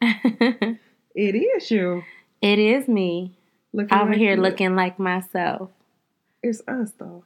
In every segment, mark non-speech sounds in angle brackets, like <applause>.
<laughs> It is you. It is me. Looking Over like here you. looking like myself. It's us though.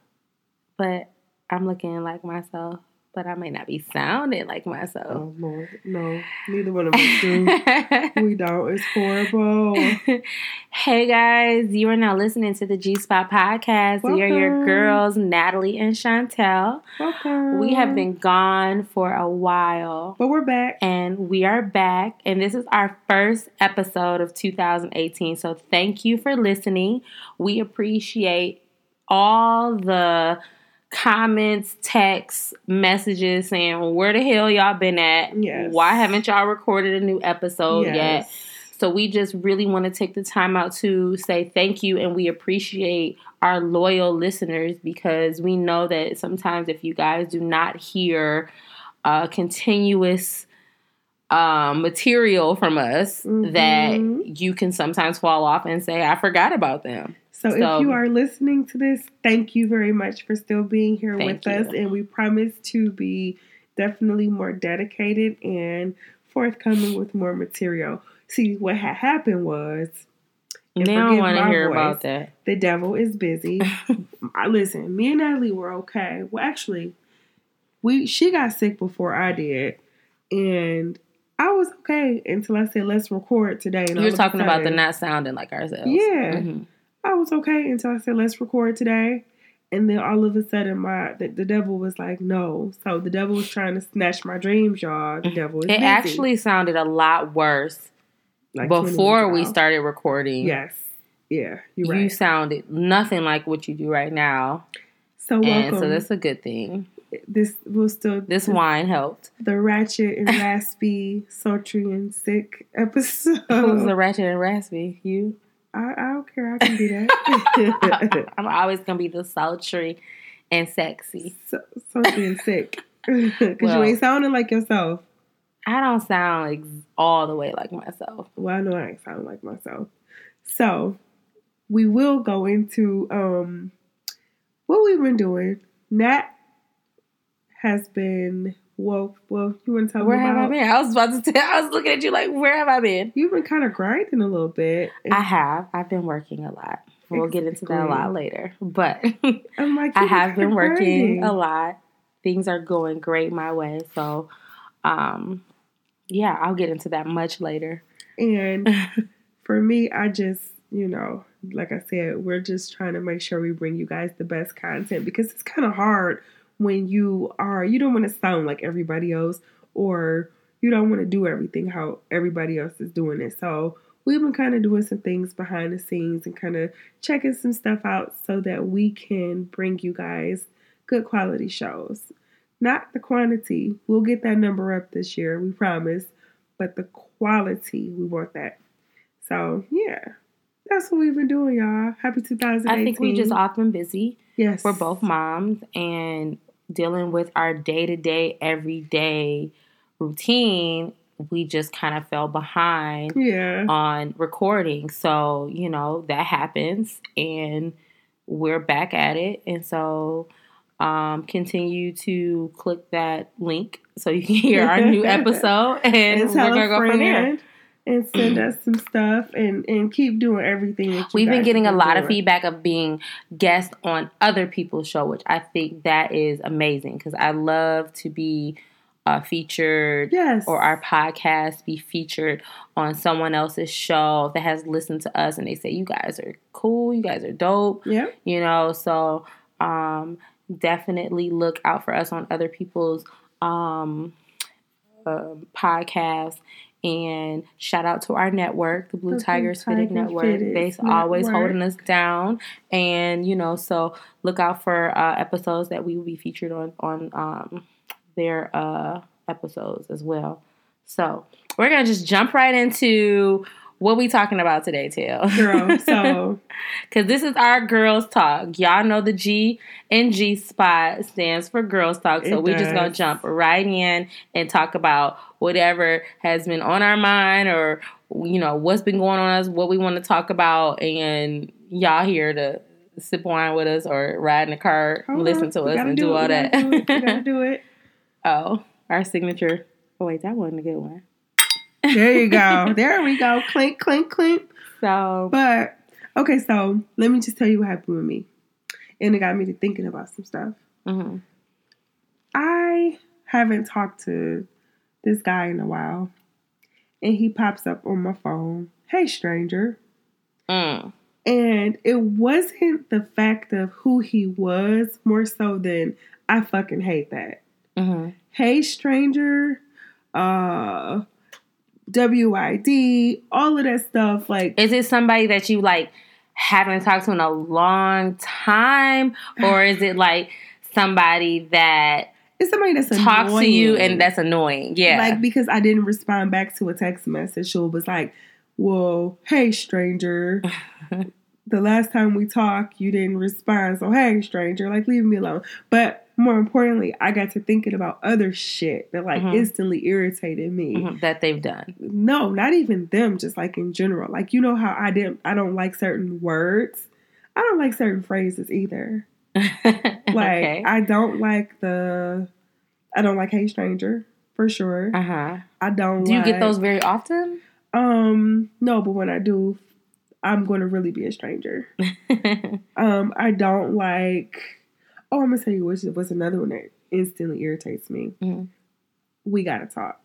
But I'm looking like myself. But I may not be sounding like myself. Oh Lord, no. Neither one of us do. <laughs> we don't. It's horrible. <laughs> hey guys, you are now listening to the G Spot Podcast. We are your girls, Natalie and Chantel. Welcome. We have been gone for a while. but we're back. And we are back, and this is our first episode of 2018. So, thank you for listening. We appreciate all the comments, texts, messages saying, Where the hell y'all been at? Yes. Why haven't y'all recorded a new episode yet? So, we just really want to take the time out to say thank you, and we appreciate our loyal listeners because we know that sometimes if you guys do not hear uh, continuous um, material from us, Mhm. that you can sometimes fall off and say, I forgot about them. So, So- if you are listening to this, thank you very much for still being here with us. And we promise to be definitely more dedicated and forthcoming with more material. See, what had happened was And they don't want to hear voice. about that. the devil is busy. <laughs> I listen, me and Natalie were okay. Well, actually, we she got sick before I did, and I was okay until I said let's record today. And You're talking about the not sounding like ourselves. Yeah. Mhm. I was okay until I said let's record today. And then all of a sudden, my the, the devil was like, "No!" So the devil was trying to snatch my dreams, y'all. The devil It busy. actually sounded a lot worse Like before we started recording. Yes, yeah, you're You sounded nothing like what you do right now. So welcome. And so that's a good thing. this will still This wine helped. the ratchet and <laughs> raspy, sultry and sick episode. Who's the ratchet and raspy? You? I, I don't care. I can do that. <laughs> I'm always gonna be the sultry and sexy. so, sultry and sick. <laughs> Because Well- you ain't sounding like yourself. I don't sound ex- all the way like myself. Well, I know I ain't sounding like myself. So we will go into um what we've been doing. Nat has been well. Well, you want to tell Where me have I been? I was about to tell. I was looking at you like, where have I been? You've been kind of grinding a little bit. I have. I've been working a lot. We'll get into that a lot later. But <laughs> I'm like, I you've been working grinding. a lot. Things are going great my way. So, um, yeah, I'll get into that much later. And <laughs> for me, I just, you know, like I said, we're just trying to make sure we bring you guys the best content because it's kind of hard when you are, you don't want to sound like everybody else or you don't want to do everything how everybody else is doing it. So we've been kind of doing some things behind the scenes and kind of checking some stuff out so that we can bring you guys good quality shows. Not the quantity. We'll get that number up this year, we promise but the quality we want that. So yeah, that's what we've been doing, y'all. Happy 2018. I think we just all been busy. yes, We're both moms and dealing with our day to day, everyday routine. We just kind of fell behind yeah. on recording. So, you know, that happens and we're back at it. And so, um, continue to click that link so you can hear our new <laughs> episode and, and we're gonna go from there. And send us some stuff and and keep doing everything that you We've been getting a lot of feedback of being guests on other people's show, which I think that is amazing because I love to be uh, featured Yes. or our podcast be featured on someone else's show that has listened to us and they say you guys are cool, you guys are dope, yeah. you know. So um, definitely look out for us on other people's um, um podcasts. And shout out to our network, the Blue The Blue Tigers Fitted Tiger Network. Fitted They always holding us down, and you know, so look out for uh, episodes that we will be featured on on um, their uh, episodes as well. So we're gonna just jump right into what we talking about today, Tail. Girl, so <laughs> Because this is our girls talk. Y'all know the G and G spot stands for girls talk. So we're just going to jump right in and talk about whatever has been on our mind or, you know, what's been going on us, what we want to talk about. And y'all here to sip wine with us or ride in the car, hold listen on. to We us and do, it. all that. do it. We gotta do it. <laughs> oh, our signature. Oh, wait, that wasn't a good one. There you go. there we go. Clink, clink, clink. So, But okay, so let me just tell you what happened with me, and it got me to thinking about some stuff. Mm-hmm. I haven't talked to this guy in a while, and he pops up on my phone. Hey, stranger. Mm. And it wasn't the fact of who he was, more so than I fucking hate that. Mhm. Hey Stranger, uh WID, all of that stuff. Like Is it somebody that you like haven't talked to in a long time, or is it like somebody that it's somebody that's talks to you and that's annoying? Yeah. Like because I didn't respond back to a text message, She was like, Well, hey stranger. <laughs> the last time we talked, you didn't respond. So hey stranger, like leave me alone. But more importantly, I got to thinking about other shit that like Mhm. instantly irritated me. Mhm, that they've done. No, not even them, just like in general. Like you know how I didn't I don't like certain words. I don't like certain phrases either. <laughs> Like okay. I don't like the I don't like hey stranger for sure. Uh huh. I don't Do you get those very often? Um no, but when I do I'm going to really be a stranger. <laughs> Um I don't like Oh, I'm to tell you what's what's another one that instantly irritates me. Mhm. We got to talk.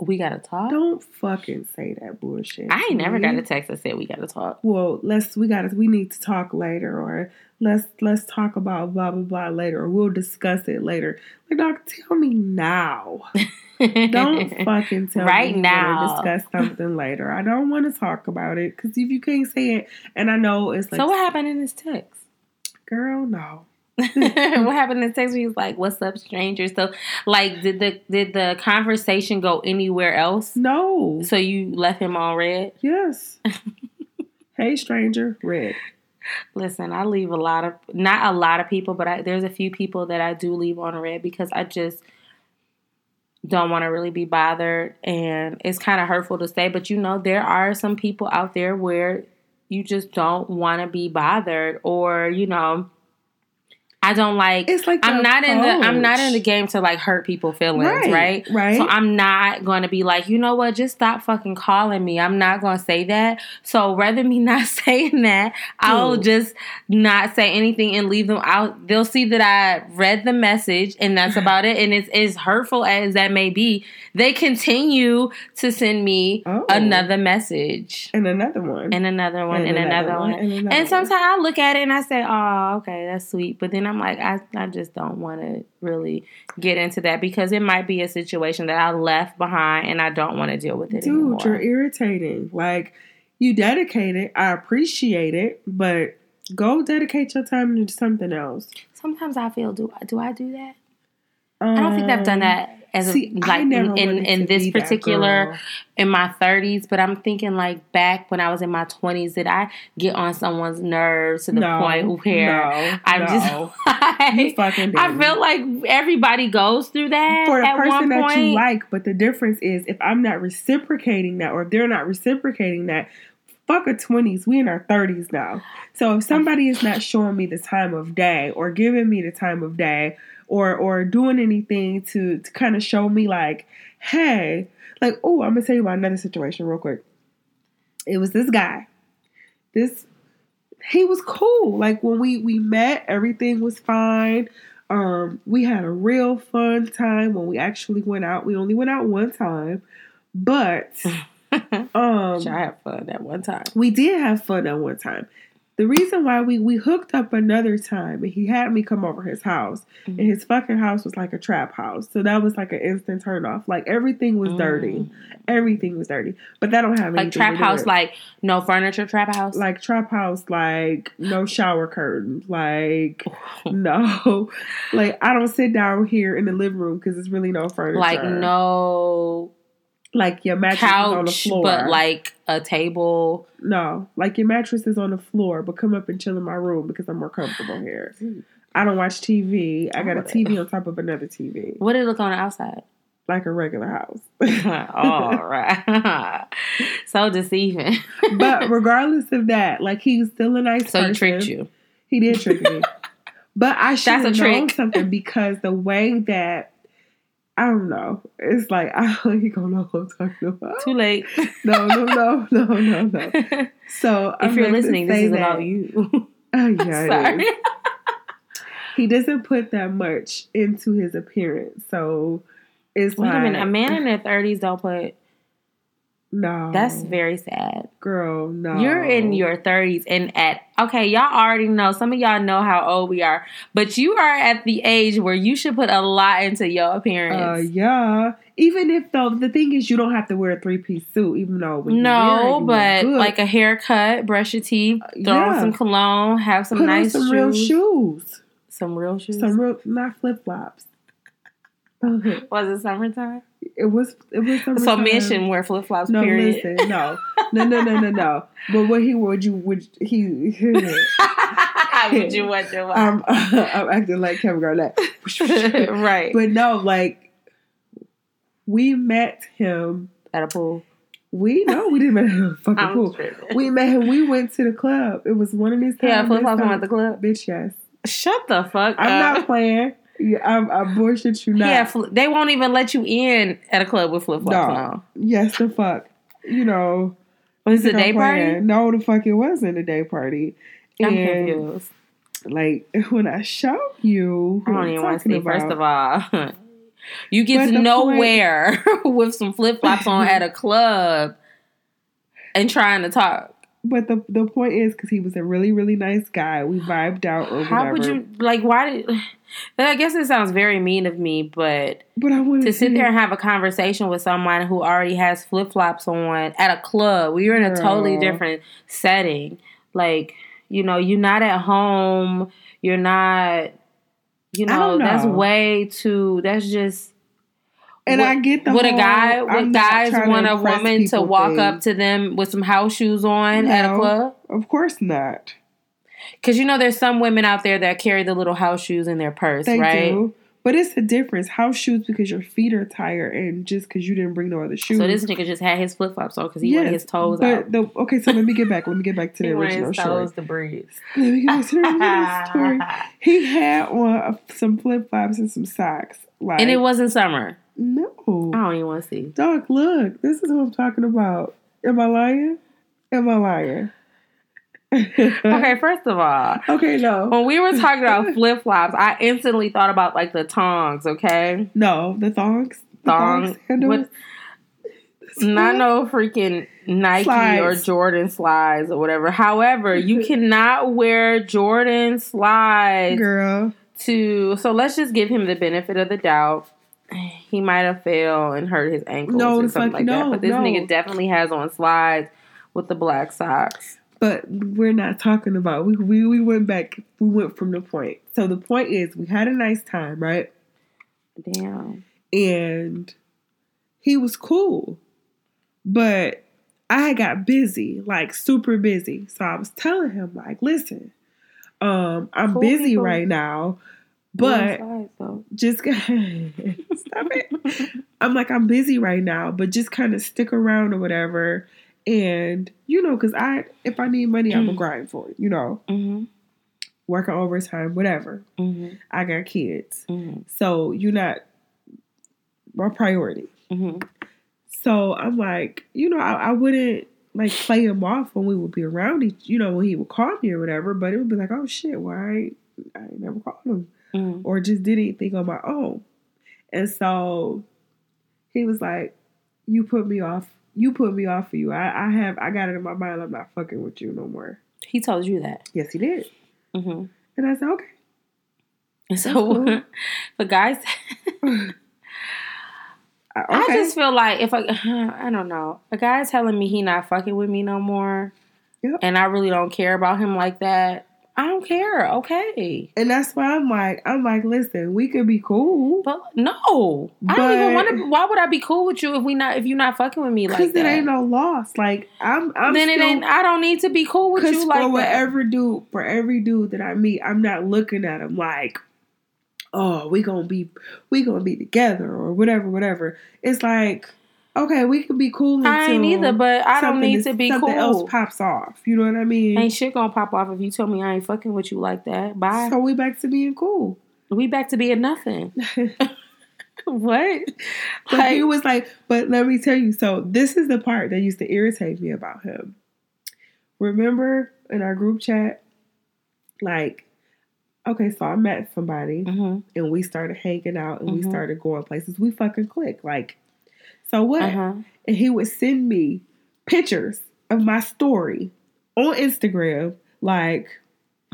we gotta talk. Don't fucking say that bullshit. I ain't never got a text that said we gotta talk. well let's we gotta we need to talk later or let's let's talk about blah blah blah later or we'll discuss it later like dog tell me now <laughs> don't fucking tell me. Right me now. discuss something later i don't want to talk about it because if you can't say it and i know it's like so what happened in this text? girl no <laughs> what <laughs> happened in the text? He was like, "What's up, stranger?" So, like, did the did the conversation go anywhere else? no So you left him on read. yes <laughs> hey stranger read Listen, I leave a lot of not a lot of people, but I, there's a few people that I do leave on read because I just don't want to really be bothered, and it's kind of hurtful to say, but you know, there are some people out there where you just don't want to be bothered, or you know, I don't like. it's like I'm not in the I'm not in the game to like hurt people feelings, Right, right? right. So I'm not going to be like, you know what, just stop fucking calling me. I'm not going to say that. So rather me <laughs> not saying that, I'll just not say anything and leave them out. They'll see that I read the message and that's <laughs> about it. And it's as hurtful as that may be, they continue to send me Oh. another message and another one and another one and, another, one. and another And one. sometimes I look at it and I say, "Oh, okay, that's sweet." But then I'm like, I, I just don't want to really get into that because it might be a situation that I left behind and I don't want to deal with it Dude, anymore. you're irritating. Like you dedicate it. I appreciate it, but go dedicate your time to something else. Sometimes I feel, do I do I do that? I don't think I've done um, that as See, a, I like never in in, in this particular in my 30s. But I'm thinking like back when I was in my 20s, did I get on someone's nerves to the No, point where no, I'm no. just like, fucking I feel like everybody goes through that for the at person one that point. you like, but the difference is if I'm not reciprocating that or if they're not reciprocating that, fuck a twenties. We in our thirties now. So if somebody is not showing me the time of day or giving me the time of day or or doing anything to to kind of show me like, hey, like oh, I'm gonna tell you about another situation real quick. It was this guy. This he was cool. Like when we we met, everything was fine. Um, we had a real fun time when we actually went out. We only went out one time, but <laughs> um, I had fun at one time. we did have fun at one time. The reason why we we hooked up another time and he had me come over his house Mhm. and his fucking house was like a trap house. So that was like an instant turn off. Like everything was dirty. Mm. Everything was dirty. But that don't have anything Like trap house, with- like no furniture trap house. like trap house, like no shower curtains, like <laughs> no, like I don't sit down here in the living room because it's really no furniture. like no like your mattress is on the floor, but like a table. no, like your mattress is on the floor, but come up and chill in my room because I'm more comfortable here. I don't watch TV. I got a Oh. TV on top of another TV, What did it look on the outside? like a regular house. <laughs> <laughs> All right, <laughs> so deceiving. but regardless of that, like he's still a nice so person. he tricked you. He did trick me. But I should have known trick. something because the way that I don't know. It's like <laughs> I don't gonna know what I'm talking about. Too late. No, no, no, no, no, no. <laughs> So if I'm you're listening, this is that- about you. <laughs> Oh yeah, it Sorry. is. He doesn't put that much into his appearance, so it's Wait like a minute. A man in their thirties don't put. No, That's very sad. girl. No, You're in your 30s and at okay, y'all already know. Some of y'all know how old we are, but you are at the age where you should put a lot into your Uh, appearance. yeah. Even if though the thing is, you don't have to wear a three piece suit, even though when you're no, but like a haircut, brush your teeth, throw on yeah. some cologne, have some put nice some shoes, real shoes, some real shoes. some real not flip flops. <laughs> was it summertime? It was it was So summertime. men shouldn't wear flip flops. No, period. listen, no, no, no, no, no, no. <laughs> But what he would you would he? <laughs> would you want your wife? I'm I'm acting like Kevin Garnett. right But no, like we met him. at a pool. We no, we didn't meet him fucking I'm pool. tripping. We met him. We went to the club. It was one of these. Yeah, flip flops this on time- at the club. Bitch, yes. Shut the fuck up. I'm up. not playing. Yeah, I'm, I bullshit you not. Yeah, fl- they won't even let you in at a club with flip flops No. on. yes, the fuck. You know. Was it a day party? No, the fuck it wasn't a day party. I'm And, confused. Like <laughs> when I show you, I don't even want to see. First of all, <laughs> you get nowhere <laughs> with some flip flops on at a club and trying to talk. But the the point is, because he was a really really nice guy, we vibed out or How would you like? Why did? I guess it sounds very mean of me, but But I wanted to sit there and have a conversation with someone who already has flip flops on at a club, we were in a totally different setting. Like, you know, you're not at home. You're not. You I know, that's way too. That's just. And would- I get the would a whole, guy I'm guys want a woman to walk thing. up to them with some house shoes on at a club? Of course not. Because you know, there's some women out there that carry the little house shoes in their purse, They right? do. But it's the difference. House shoes because your feet are tired, and just because you didn't bring no other shoes. So this nigga just had his flip flops on because he wanted his toes but out. The, okay, so let me get back. Let me get back to <laughs> the He wanted original his story. toes to breathe. <laughs> Let me get back to the <laughs> original story. He had on a, some flip flops and some socks. Like And it wasn't summer. No. I don't even want to see. Dog, look, this is what I'm talking about. Am I lying? Am I lying? <laughs> Okay, first of all, Okay, no. when we were talking about <laughs> flip flops, I instantly thought about like the tongs. Okay, No, the thongs. The thongs. sandals. Not no freaking Nike or Slides. Jordan slides or whatever. However, you <laughs> cannot wear Jordan slides Girl. to. So let's just give him the benefit of the doubt. He might have fell and hurt his ankles No, or something fuck- like that. But this no. nigga definitely has on slides with the black socks. But we're not talking about we, we we went back we went from the point. So the point is we had a nice time, right? Damn. And he was cool. But I got busy, like super busy. So I was telling him, like, listen, um, I'm Cool busy people. right now, but just <laughs> stop it. <laughs> I'm like, I'm busy right now, but just kind of stick around or whatever. And you know, because I, if I need money, I'm gonna Mm. grind for it. You know, Mm-hmm. working overtime, whatever. Mm-hmm. I got kids, Mm-hmm. so you're not my priority. Mm-hmm. So I'm like, you know, I, I wouldn't like play him off when we would be around each, you know, when he would call me or whatever. But it would be like, oh shit, why I, I never called him Mm-hmm. or just did anything on my own. And so he was like, you put me off. You put me off for you. I, I have, I got it in my mind. I'm not fucking with you no more. He told you that. Yes, he did. Mm-hmm. And I said, okay. And so, cool. <laughs> for guys, <laughs> <laughs> I, I just feel like if I, <sighs> I don't know, a guy telling me he not fucking with me no more, Yep. and I really don't care about him like that. I don't care. Okay. and that's why I'm like, I'm like, listen, we could be cool. But no, I don't even want to. Why would I be cool with you if we not if you not fucking with me like Because that? it ain't no loss. Like I'm, I'm then it still- ain't. I don't need to be cool with you like for whatever dude, for every dude that I meet, I'm not looking at him like, oh, we gonna be, we gonna be together or whatever, whatever. It's like, okay, we can be cool I ain't either, but I don't need to be something cool. else pops off. You know what I mean? Ain't shit gonna pop off if you tell me I ain't fucking with you like that. Bye. so we back to being cool. we back to being nothing. <laughs> what? But he was like, but let me tell you. So this is the part that used to irritate me about him. Remember in our group chat, like, okay, so I met somebody Mhm. and we started hanging out and we Mhm. started going places. We fucking click. Like, so what? Uh-huh. And he would send me pictures of my story on Instagram, like,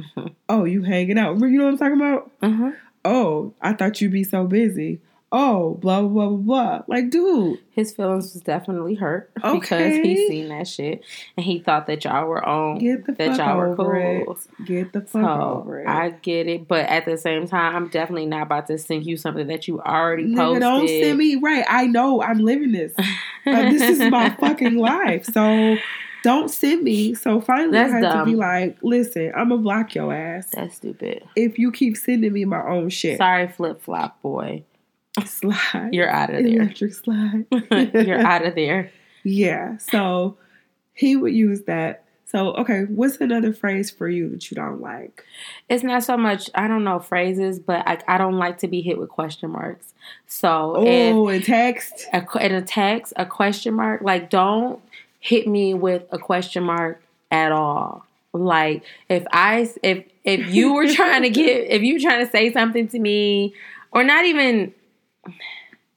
Mhm. oh, you hanging out. You know what I'm talking about? Uh-huh. Oh, I thought you'd be so busy. Oh, blah, blah, blah, blah, blah. Like, dude, His feelings was definitely hurt <laughs> because he seen that shit and he thought that y'all were on get the that fuck y'all were cool. it. Get the fuck So over it. I get it, but at the same time, I'm definitely not about to send you something that you already Nigga, posted. don't send me right. I know I'm living this. Uh, this is my <laughs> fucking life. So don't send me. So finally, That's I had dumb. to be like, listen, I'm gonna block your ass That's stupid. if you keep sending me my own shit. Sorry, flip flop boy. Slide. You're out of there. Electric slide. <laughs> You're out of there. Yeah. So he would use that. So okay, what's another phrase for you that you don't like? It's not so much. I don't know phrases, but I, I don't like to be hit with question marks. So Oh, and text. a, in a text, a question mark. Like, don't hit me with a question mark at all. Like, if I, if if you were trying to get, if you were trying to say something to me, or not even,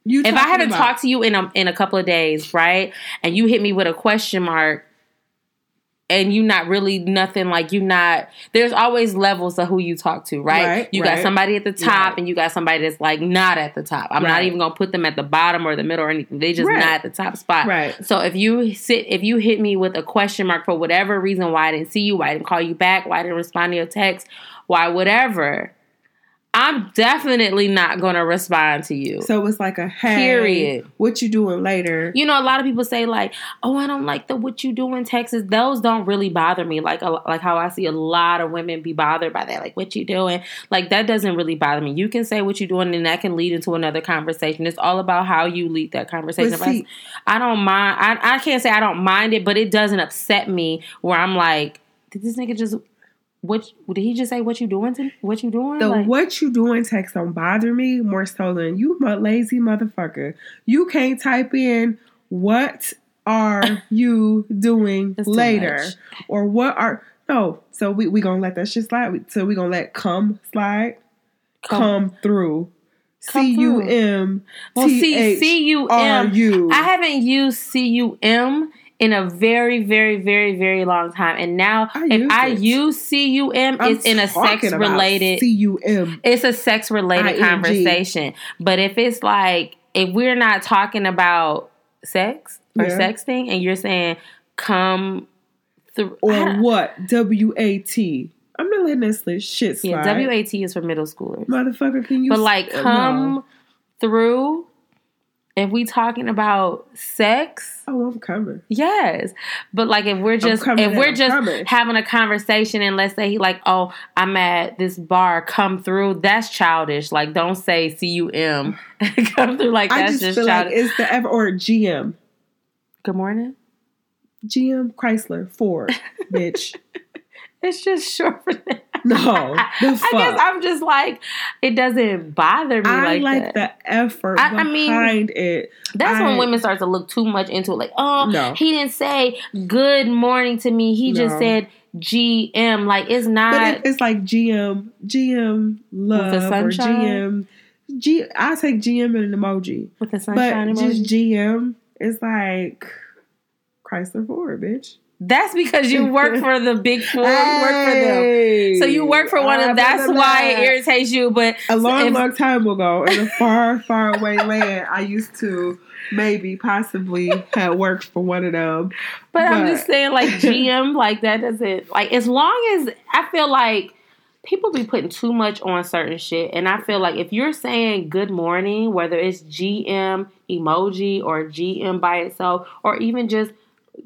You if I haven't about- talked to you in a in a couple of days, right, and you hit me with a question mark. And you not really nothing like you not. There's always levels of who you talk to, right? Right, you got somebody at the top, Right. and you got somebody that's like not at the top. I'm not even gonna put them at the bottom or the middle or anything. They just Right. not at the top spot. Right. So if you sit, if you hit me with a question mark for whatever reason, why I didn't see you, why I didn't call you back, why I didn't respond to your text, why whatever, I'm definitely not going to respond to you. So it's like a hey, Period. What you doing later? you know, a lot of people say like, "Oh, I don't like the what you do in Texas." Those don't really bother me. Like, a, like how I see a lot of women be bothered by that. Like, what you doing? Like that doesn't really bother me. You can say what you're doing, and that can lead into another conversation. It's all about how you lead that conversation. If I- see- I don't mind. I, I can't say I don't mind it, but it doesn't upset me. Where I'm like, did this nigga just what? Did he just say what you doing to what you doing? The Like, what you doing text don't bother me more so than you lazy motherfucker. You can't type in what are <laughs> you doing later or what are no. So we we gonna let that shit slide. So we gonna let come slide Come- come, through. C U M Well, see, H C U R M. U. I haven't used C U M in a very, very, very, very long time. And now, I if I it. use C U M, I'm it's in a sex related. C U M. It's a sex related conversation. But if it's like if we're not talking about sex or Yeah. sexting, and you're saying come through Or what? W A T. I'm not letting this shit slide. Yeah, W A T is for middle schoolers. Motherfucker, can you? But like come no. through. If we talking about sex, Oh, I'm coming. yes. But like if we're just if we're I'm just coming. having a conversation and let's say he like, oh, I'm at this bar, come through. That's childish. Like don't say C U M. <laughs> come through like I that's just, just, feel like childish. it's the ever or GM, Good morning. GM Chrysler Ford, <laughs> bitch. It's just short for that. <laughs> No, I guess. I'm just like it doesn't bother me I like, like, that. the effort I- I mean, behind it. That's when women start to look too much into it. Like, oh, No. he didn't say good morning to me. He just said GM. Like, it's But not. if it's like GM, GM love or sunshine? GM, G, I take GM in an emoji. with the But sunshine emoji. just GM is like Chrysler Ford, bitch. That's because you work for the big four. You work for them. So you work for one of them. That's why it irritates you. But A long, if- long time ago, in a far, far away land, I used to maybe, possibly have worked for one of them. But I'm just saying, like <laughs> GM, like that doesn't like as long as I feel like people be putting too much on certain shit, and I feel like if you're saying good morning, whether it's GM emoji or GM by itself, or even just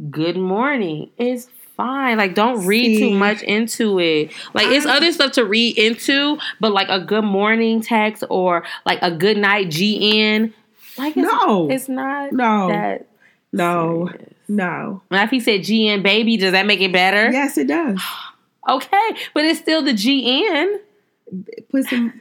good morning, is fine. Like don't read See. too much into it. Like it's other stuff to read into, but like a good morning text or like a good night GN. Like it's, No. it's not No, that no, serious. no. Now, if he said GN baby, does that make it better? Yes, it does. <sighs> Okay, but it's still the GN. Put some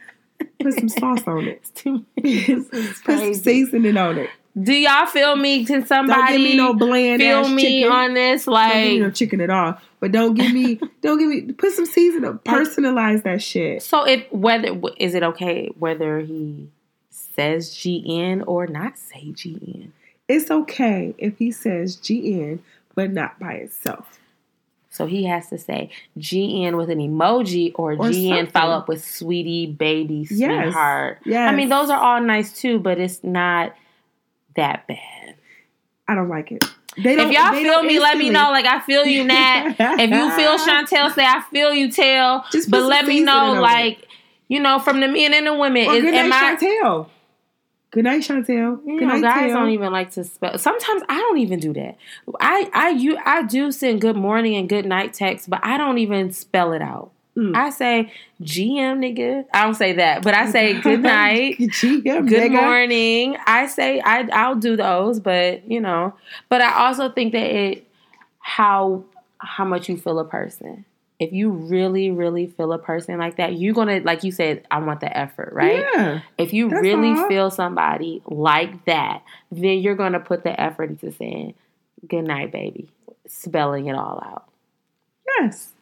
Put some sauce on it. <laughs> <laughs> Put some seasoning on it. Do y'all feel me? Can Don't somebody give me no bland feel me chicken. on this? Like don't give me no chicken at all. But don't give me, <laughs> don't give me. Put some seasoning. Personalize that shit. so if whether is it okay whether he says GN or not say GN? It's okay if he says GN, but not by itself. So he has to say GN with an emoji or, Or GN something. follow up with sweetie, baby, Yes. sweetheart. Yes. I mean, those are all nice too, but it's not that bad. I don't like it. They don't, If y'all they feel don't me, let me know. Like I feel you, Nat. <laughs> if you feel Chantel, say I feel you, Tail. Just But let me know, on it. like you know, from the men and the women. Or Is, good am I? night, Chantel. Good night, Chantel. You Good know, night, guys don't even like to spell. Sometimes I don't even do that. I I you I do send good morning and good night text, but I don't even spell it out. Mm. I say GM nigga. I don't say that, but I say <laughs> good night. GM, Good nigga. morning. I say I I'll do those, but you know, but I also think that it how how much you feel a person. If you really really feel a person like that, you're going to like you said I want the effort, right? Yeah. If you really all. feel somebody like that, then you're going to put the effort into saying good night, baby, spelling it all out. Yes.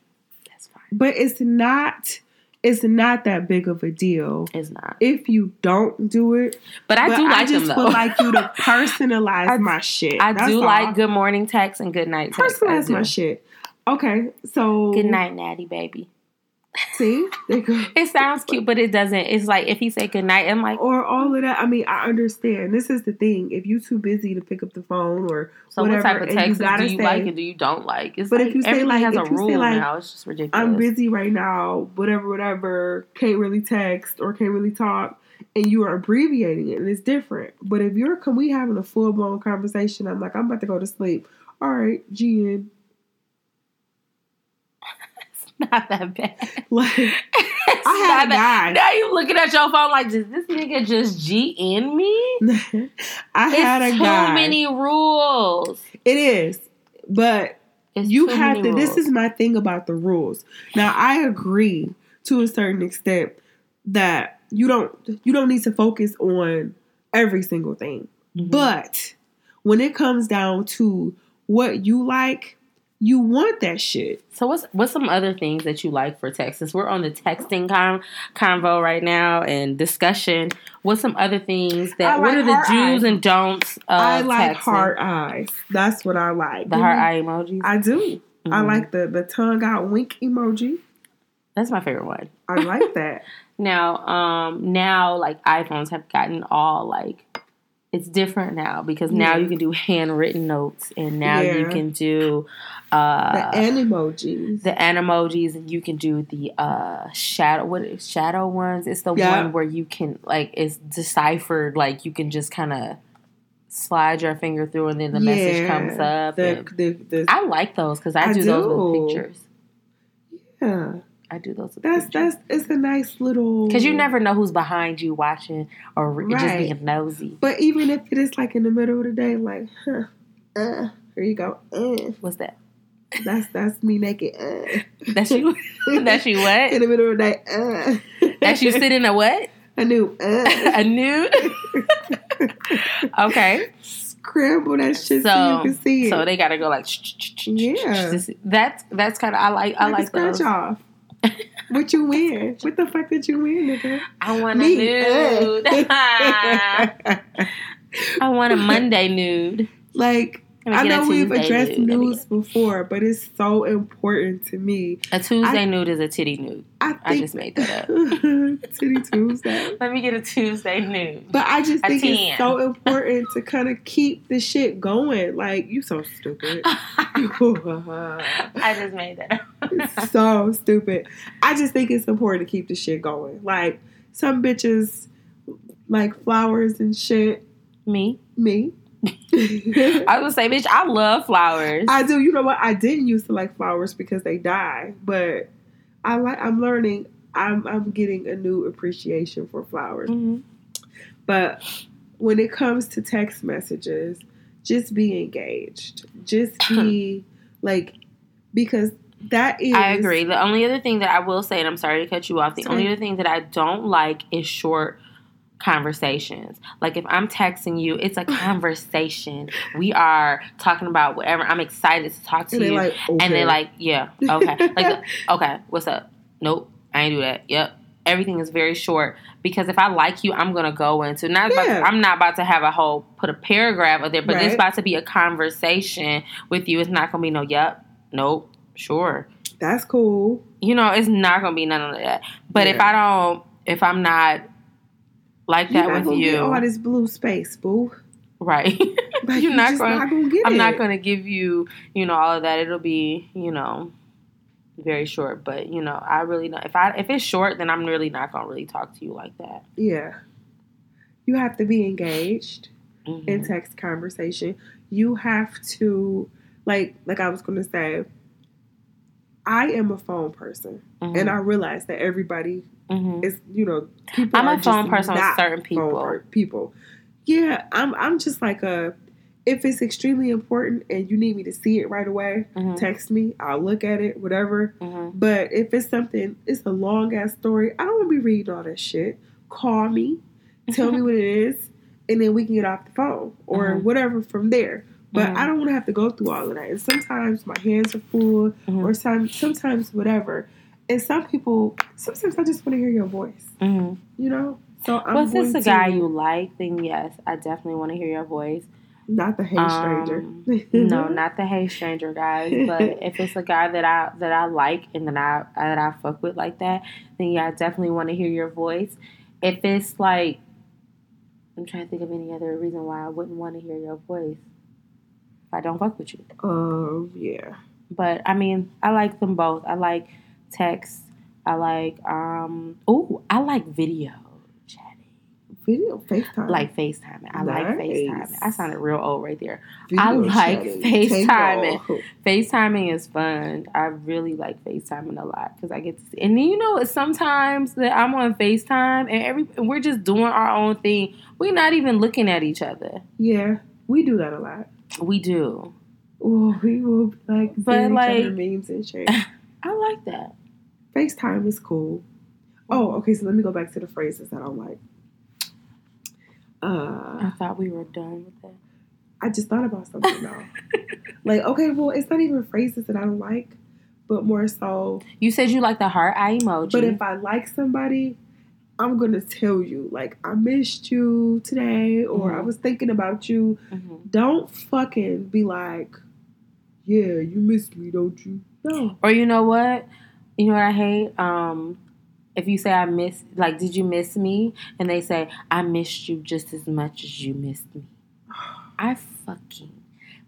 But it's not it's not that big of a deal It's not. if you don't do it. But I but do like I just them though. would like you to <laughs> personalize I- my shit. I That's do all. like good morning text and good night text. Personalize my shit. Okay, so Good night, Natty baby. See. <laughs> It sounds cute, but it doesn't. It's like if he say good night, I'm like, or all of that. I mean, I understand. This is the thing. If you too busy to pick up the phone or so whatever, what type of and you text do you say, like and do you don't like? It's But like if you say, like- has a if you say, like, now. It's just ridiculous. I'm busy right now, whatever, whatever, can't really text or can't really talk, and you are abbreviating it, and it's different. But if you're, can we having a full blown conversation? I'm like, I'm about to go to sleep. All right, GN. <laughs> not that bad. <laughs> Like, I had a guy. Now you looking at your phone like, does this nigga just G in me? <laughs> I had it's a too guy. many rules. It is, but It's you have to. This is my thing about the rules. Now, I agree to a certain extent that you don't you don't need to focus on every single thing. Mhm. But when it comes down to what you like, you want that shit. So what's what's some other things that you like for Texas? We're on the texting con- convo right now and discussion, what's some other things that I what are the do's eyes. and don'ts of I like texting? heart eyes. That's what I like. the heart me- eye emojis. I do. I Mhm. like the the tongue out wink emoji. That's my favorite one. I like that. <laughs> Now, um, now like iPhones have gotten all like it's different now because now Yeah. you can do handwritten notes and now you can do The uh and emojis. the animojis and you can do the uh shadow what shadow ones. It's the Yeah. one where you can like it's deciphered like you can just kind of slide your finger through and then the message comes up. The, the, the, I like those because I, I do, those with pictures. yeah. I do those That's that's it's a nice little Because you never know who's behind you watching or just being nosy. But even if it is like in the middle of the day, like, huh, uh, here you go. Uh, What's that? that's that's me naked. Uh. That's you. <laughs> That's you What in the middle of the day. Uh. That's you sitting a what? A knew. Uh. <laughs> A nude. <laughs> okay. Scramble that shit so, So you can see it. so they gotta go like. Yeah. That's that's kind of I like I like, like those. off. <laughs> what you wear? What the fuck did you wear, nigga? I want a Me. nude. <laughs> <laughs> I want a Monday nude. like I know we've addressed nude. Nudes before, but it's so important to me. A Tuesday I- nude is a titty nude. I think I just made that up. <laughs> Titty Tuesday. <laughs> Let me get a Tuesday nude. But I just A think 10. it's so important to kind of keep the shit going. Like you so stupid. <laughs> I just made that up. so stupid. I just think it's important to keep the shit going. Like some bitches like flowers and shit. Me. Me. I was gonna say, bitch, I love flowers. I do. You know what? I didn't used to like flowers because they die, but I like. I'm learning. I'm I'm getting a new appreciation for flowers. Mhm. But when it comes to text messages, just be engaged. Just be <laughs> like because that is. I agree. The only other thing that I will say, and I'm sorry to cut you off, the Sorry. only other thing that I don't like is short conversations. Like if I'm texting you, it's a <laughs> conversation. we are talking about whatever. I'm excited to talk to And you. like, And they're like, yeah, okay. <laughs> like, okay, what's up? Nope, I ain't do that. Yep. Everything is very short because if I like you, I'm gonna go into not about Yeah. I'm not about to have a whole put a paragraph of there, but Right. it's about to be a conversation with you. It's not gonna be no yep, nope, sure That's cool. you know, it's not gonna be none of that. But if I don't, if I'm not like You're that not with gonna you, get all this blue space, boo. right? <laughs> <laughs> Like, You're you not gonna- not gonna I'm it. not gonna give you, you know, all of that. It'll be, you know, very short. But you know, I really not. If I if it's short, then I'm really not gonna really talk to you like that. Yeah. You have to be engaged Mhm. in text conversation. You have to like like I was gonna say, I am a phone person. Mhm. And I realize that everybody Mhm. is, you know, people I'm are a phone just person with certain people. people. Yeah, I'm I'm just like a if it's extremely important and you need me to see it right away, Mhm. text me. I'll look at it, whatever. Mhm. But if it's something, it's a long ass story. I don't want to be reading all that shit. Call me, tell me <laughs> what it is, and then we can get off the phone or Mhm. whatever from there. But Mhm. I don't want to have to go through all of that. And sometimes my hands are full, Mhm. or some sometimes whatever. And some people, sometimes I just want to hear your voice. Mhm. You know. So I'm Was this a guy you like? Then yes, I definitely want to hear your voice. Not the hey stranger. Um, no, <laughs> not the hey stranger guys. <laughs> But if it's a guy that I that I like and that I that I fuck with like that, then yeah, I definitely want to hear your voice. If it's like, I'm trying to think of any other reason why I wouldn't want to hear your voice. I don't fuck with you, Um. Yeah. but I mean, I like them both. I like text. I like um. Oh, I like video chatting. Video FaceTime. Like FaceTiming. I like Nice. FaceTiming. I sounded real old right there. Video I like chatting. FaceTiming. FaceTiming is fun. I really like FaceTiming a lot because I get to see. And then you know, sometimes that I'm on FaceTime and every and we're just doing our own thing. We're not even looking at each other. Yeah, we do that a lot. We do. Oh, we will like But, send each other like- memes and shit. <laughs> I like that. FaceTime is cool. Oh, okay. So let me go back to the phrases that I don't like. Uh, I thought we were done with that. I just thought about something now. <laughs> like, okay, well, it's not even phrases that I don't like, but more so. You said you like the heart eye emoji. But if I like somebody, I'm gonna tell you, like, I missed you today, or I Mhm. was thinking about you. Mhm. Don't fucking be like, yeah, you missed me, don't you? No. Or you know what? You know what I hate? Um, if you say I miss, like, did you miss me? And they say I missed you just as much as you missed me. <sighs> I fucking,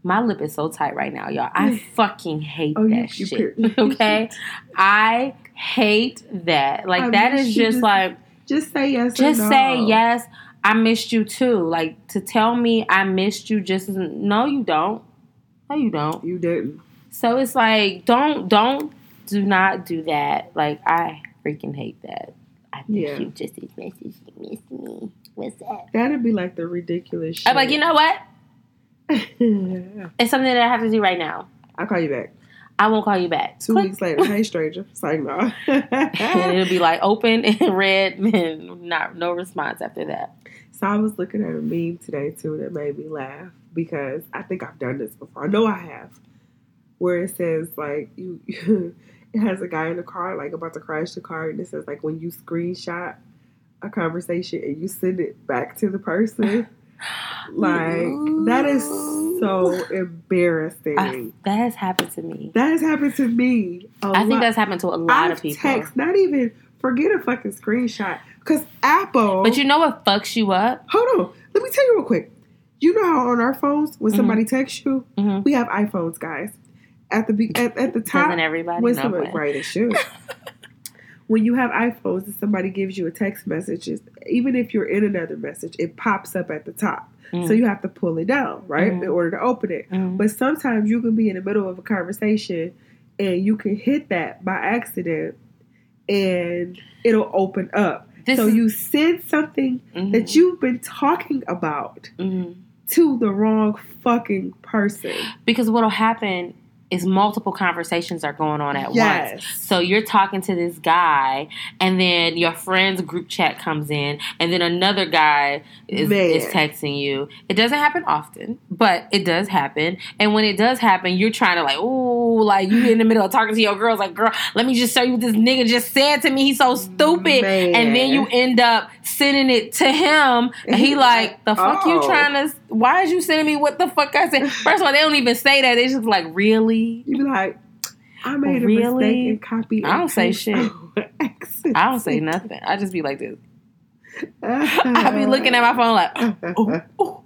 my lip is so tight right now, y'all. I <sighs> fucking hate Oh, that shit. <laughs> okay, I hate that. Like I that just just- like Just say yes. just no. say yes. I missed you too. Like to tell me I missed you just no, you don't. No, you don't. You didn't. So it's like don't don't do not do that. Like I freaking hate that. I think Yeah. you just as much as you miss me. What's that? That'd be like the ridiculous shit. I'm like, you know what? <laughs> It's something that I have to do right now. I'll call you back. I won't call you back. Two Click. weeks later, hey stranger. It's like no. <laughs> and it'll be like open and <laughs> read and not no response after that. so I was looking at a meme today too that made me laugh because I think I've done this before. I know I have. Where it says like you <laughs> it has a guy in the car like about to crash the car and it says like when you screenshot a conversation and you send it back to the person. <gasps> Like that is so embarrassing. I- that has happened to me. that has happened to me. I think that's happened to a lot I've of people. Text, not even forget a fucking screenshot. Because Apple. But you know what fucks you up? hold on. Let me tell you real quick. You know how on our phones when Mhm. somebody texts you, Mhm. we have iPhones, guys. At the be- at, at the top, Doesn't everybody when somebody, right? It should. <laughs> when you have iPhones and somebody gives you a text message, even if you're in another message, it pops up at the top. Mm. So you have to pull it down, right, Mhm. in order to open it. Mhm. But sometimes you can be in the middle of a conversation and you can hit that by accident and it'll open up. This so is- you send something Mhm. that you've been talking about Mhm. to the wrong fucking person. because what'll happen is multiple conversations are going on at Yes. once. So you're talking to this guy, and then your friend's group chat comes in, and then another guy is, is texting you. It doesn't happen often, but it does happen. And when it does happen, you're trying to like, ooh, like you in the middle of talking to your girls, like, girl, let me just show you what this nigga just said to me. He's so stupid. Man. And then you end up sending it to him, and he like, the fuck you oh. trying to? Why is you sending me what the fuck I said? First of all, they don't even say that. They just like, really? You be like, I made a oh, Really? mistake and copied. I don't say shit. <laughs> I don't say nothing. I just be like this. <laughs> I be looking at my phone like, ooh, ooh.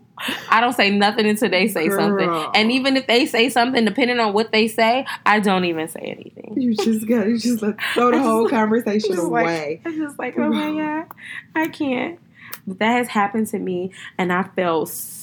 I don't say nothing until they say something. And even if they say something, depending on what they say, I don't even say anything. You just got you just like throw the whole just- conversation just like- away. I'm just like, oh my god, I can't. But that has happened to me, and I felt so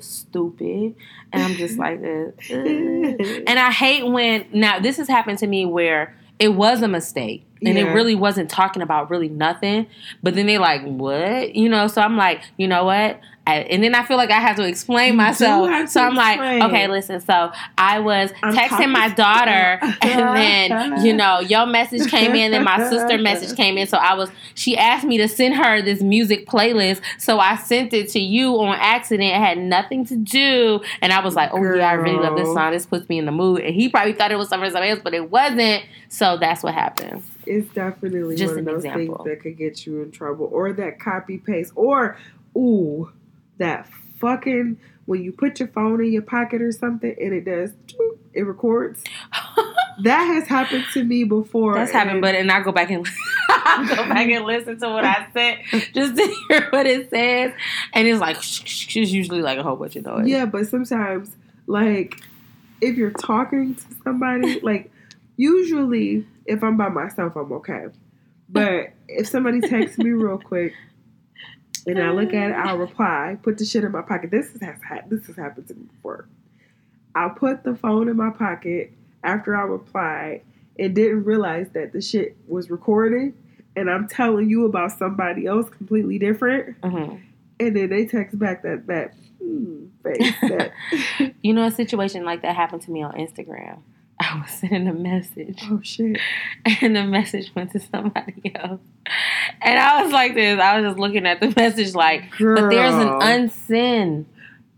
stupid. And I'm just like this. "Ugh." And I <laughs> hate when now this has happened to me where it was a mistake and Yeah. it really wasn't talking about really nothing. But then they like, what? You know, so I'm like, you know what? I, and then I feel like I have to explain You myself. So I'm like, okay, listen. So I was I'm texting my daughter, <laughs> and then you know, your message came in, then my sister message came in. So I was, she asked me to send her this music playlist. So I sent it to you on accident. It had nothing to do, and I was like, oh yeah, I really love this song. This puts me in the mood. And he probably thought it was something else, but it wasn't. So that's what happened. It's definitely Just one of those example. things that could get you in trouble, or that copy paste, or ooh, that fucking when you put your phone in your pocket or something and it does, it records. <laughs> That has happened to me before. That's happened, but and I go back and <laughs> go back and listen to what I said just to <laughs> hear what it says, and it's like she's usually like a whole bunch of noise. Yeah, but sometimes, like, if you're talking to somebody, like, usually if I'm by myself, I'm okay. But if somebody texts me real quick and I look at it, I'll <laughs> reply, put the shit in my pocket. This has ha- this has happened to me before. I'll put the phone in my pocket after I replied and didn't realize that the shit was recording. And I'm telling you about somebody else completely different. Mhm. And then they text back that that hmm, face that <laughs> You know, a situation like that happened to me on Instagram. I was sending a message, oh shit. <laughs> and the message went to somebody else, and I was like this. I was just looking at the <laughs> message like, but there's an Girl. unsend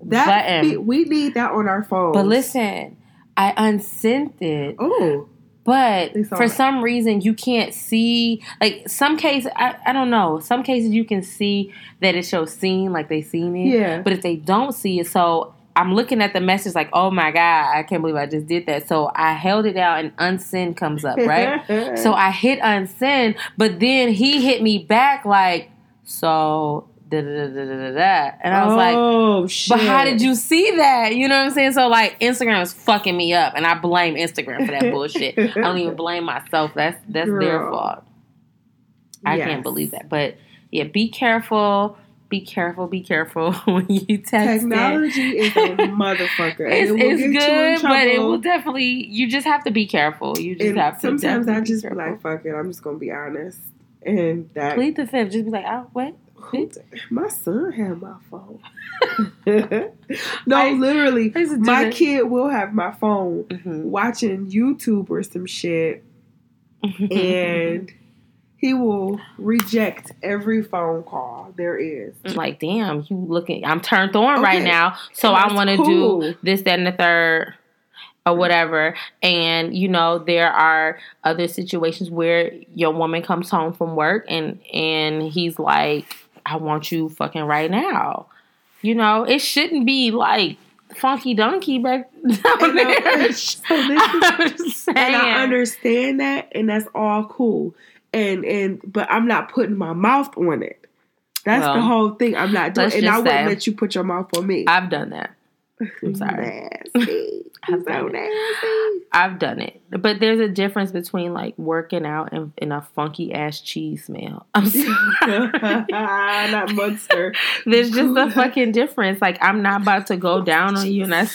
that button. we, we need that on our phone. But listen, I unsent it. Oh, But for some reason, you can't see. Like some cases, I, I don't know. Some cases you can see that it shows seen, like they seen it. Yeah. But if they don't see it, so I'm looking at the message like, oh my god, I can't believe I just did that. So I held it out and unsend comes up, right? <laughs> so I hit unsend, but then he hit me back like, so da da da da da da. And I was like, oh shit. but how did you see that? You know what I'm saying? So like Instagram is fucking me up, and I blame Instagram for that <laughs> bullshit. I don't even blame myself. That's that's their fault. I Yes. can't believe that. But yeah, be careful. Be careful. Be careful <laughs> when you text. it. Technology is a <laughs> motherfucker. It's, it it's get you in good, but it will definitely. You just have to be careful. You just And have to. sometimes I just be be like, fuck it, I'm just gonna be honest. And that plead the fifth. Just be like, oh, what? Who- my son had my phone. <laughs> no, I- literally, I used to do my kid will have my phone Mhm. watching YouTube or some shit, and he will reject every phone call there is. like, damn, you looking? I'm turned on right now, so I want to cool. do this, that, and the third, or whatever. And you know, there are other situations where your woman comes home from work, and and he's like, "I want you fucking right now." You know, it shouldn't be like funky donkey back <laughs> down And I- <laughs> so this is- <laughs> I'm just saying. and I understand that, and that's all cool. And and but I'm not putting my mouth on it. That's Well, the whole thing. I'm not doing, and I wouldn't let you put your mouth on me. I've done that. I'm <laughs> sorry. Nasty. <laughs> I've so done it. nasty. I've done it, but there's a difference between like working out and, and a funky ass cheese smell. <laughs> I'm sorry. not monster. there's just a fucking difference. Like I'm not about to go down on you and I